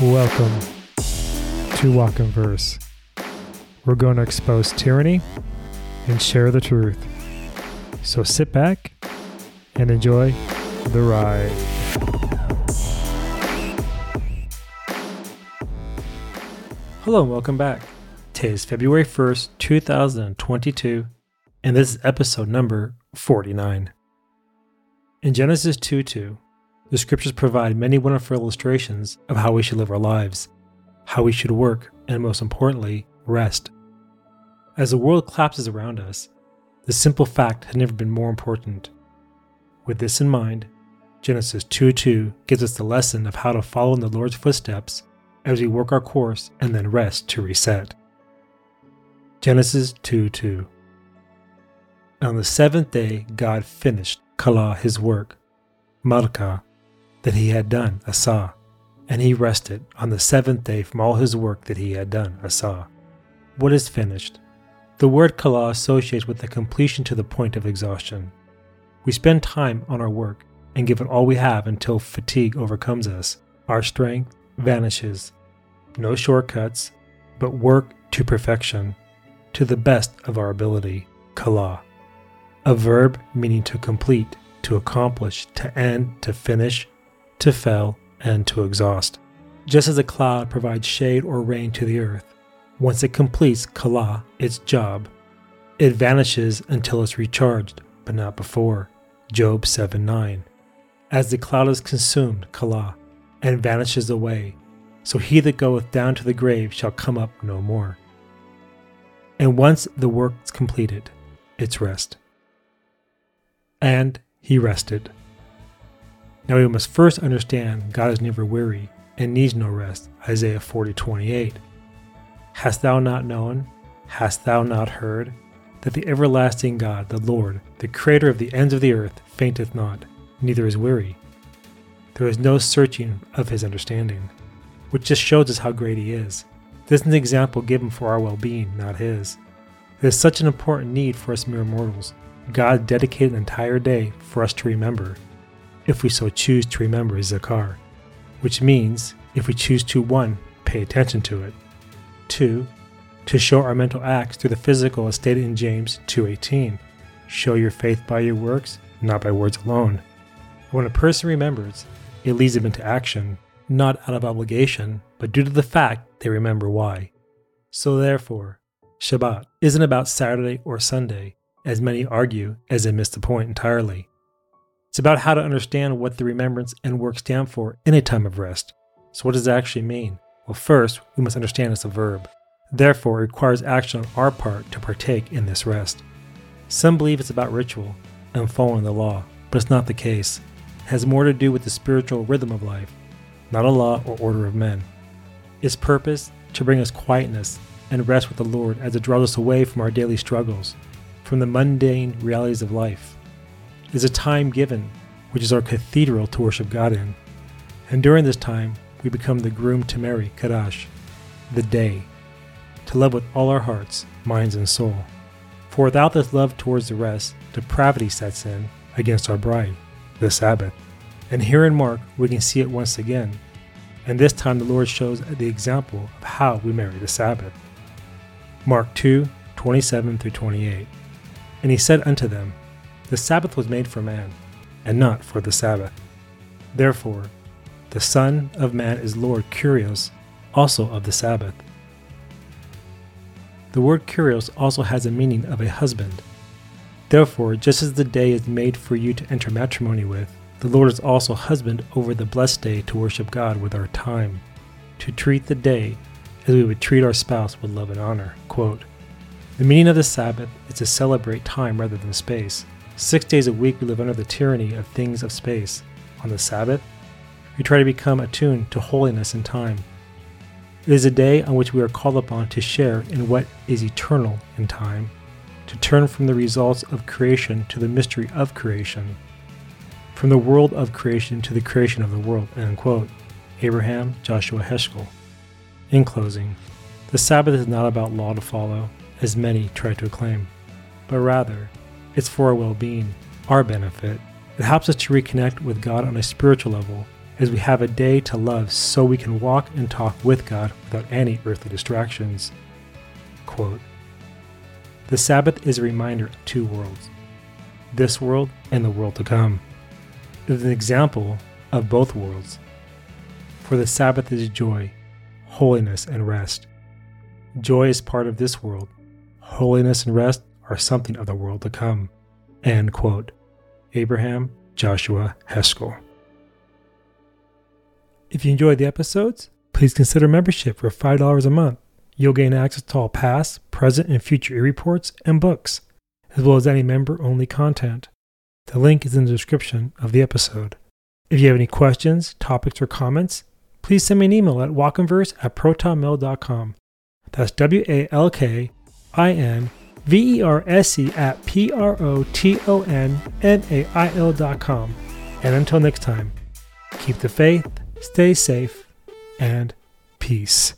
Welcome to Walk in Verse. We're going to expose tyranny and share the truth. So sit back and enjoy the ride. Hello and welcome back. Today is February 1st, 2022, and this is episode number 49. In Genesis 2 2, the scriptures provide many wonderful illustrations of how we should live our lives, how we should work, and most importantly, rest. As the world collapses around us, the simple fact had never been more important. With this in mind, Genesis 2 2 gives us the lesson of how to follow in the Lord's footsteps as we work our course and then rest to reset. Genesis 2 2. On the seventh day, God finished Kala his work, Malka, that he had done, Asa, and he rested on the seventh day from all his work that he had done, Asa. What is finished? The word Kala associates with the completion to the point of exhaustion. We spend time on our work and give it all we have until fatigue overcomes us. Our strength vanishes. No shortcuts, but work to perfection, to the best of our ability. Kala. A verb meaning to complete, to accomplish, to end, to finish, to fell, and to exhaust. Just as a cloud provides shade or rain to the earth, once it completes Kala, its job, it vanishes until it's recharged, but not before. Job 7 9. As the cloud is consumed, Kala, and vanishes away, so he that goeth down to the grave shall come up no more. And once the work's completed, it's rest. And he rested. Now we must first understand God is never weary and needs no rest. Isaiah 40 28. Hast thou not known, hast thou not heard, that the everlasting God, the Lord, the Creator of the ends of the earth, fainteth not, neither is weary? There is no searching of his understanding, which just shows us how great he is. This is an example given for our well being, not his. It is such an important need for us mere mortals. God dedicated an entire day for us to remember if we so choose to remember Zakar, which means if we choose to 1. pay attention to it, 2. to show our mental acts through the physical as stated in James 2:18. Show your faith by your works, not by words alone. When a person remembers, it leads them into action, not out of obligation, but due to the fact they remember why. So therefore, Shabbat isn't about Saturday or Sunday, as many argue, as they miss the point entirely. It's about how to understand what the remembrance and work stand for in a time of rest. So, what does it actually mean? Well, first, we must understand it's a verb. Therefore, it requires action on our part to partake in this rest. Some believe it's about ritual and following the law, but it's not the case. It has more to do with the spiritual rhythm of life, not a law or order of men. Its purpose to bring us quietness and rest with the Lord as it draws us away from our daily struggles, from the mundane realities of life is a time given, which is our cathedral to worship God in. And during this time, we become the groom to marry, Kadash, the day, to love with all our hearts, minds, and soul. For without this love towards the rest, depravity sets in against our bride, the Sabbath. And here in Mark, we can see it once again. And this time, the Lord shows the example of how we marry the Sabbath. Mark 2 27 through 28. And he said unto them, the Sabbath was made for man, and not for the Sabbath. Therefore, the Son of Man is Lord Kurios, also of the Sabbath. The word Kurios also has a meaning of a husband. Therefore, just as the day is made for you to enter matrimony with, the Lord is also husband over the blessed day to worship God with our time, to treat the day as we would treat our spouse with love and honor. Quote, the meaning of the Sabbath is to celebrate time rather than space. Six days a week, we live under the tyranny of things of space. On the Sabbath, we try to become attuned to holiness and time. It is a day on which we are called upon to share in what is eternal in time, to turn from the results of creation to the mystery of creation, from the world of creation to the creation of the world. End quote. Abraham Joshua Heschel. In closing, the Sabbath is not about law to follow, as many try to acclaim, but rather it's for our well being, our benefit. It helps us to reconnect with God on a spiritual level as we have a day to love so we can walk and talk with God without any earthly distractions. Quote, the Sabbath is a reminder of two worlds this world and the world to come. It is an example of both worlds. For the Sabbath is joy, holiness, and rest. Joy is part of this world. Holiness and rest are something of the world to come. End quote. Abraham Joshua Heschel. If you enjoyed the episodes, please consider membership for $5 a month. You'll gain access to all past, present, and future e-reports and books, as well as any member-only content. The link is in the description of the episode. If you have any questions, topics, or comments, please send me an email at walkinverse at protonmail.com. That's W A L K I N V E R S E at P R O T O N M A I L dot com. And until next time, keep the faith, stay safe, and peace.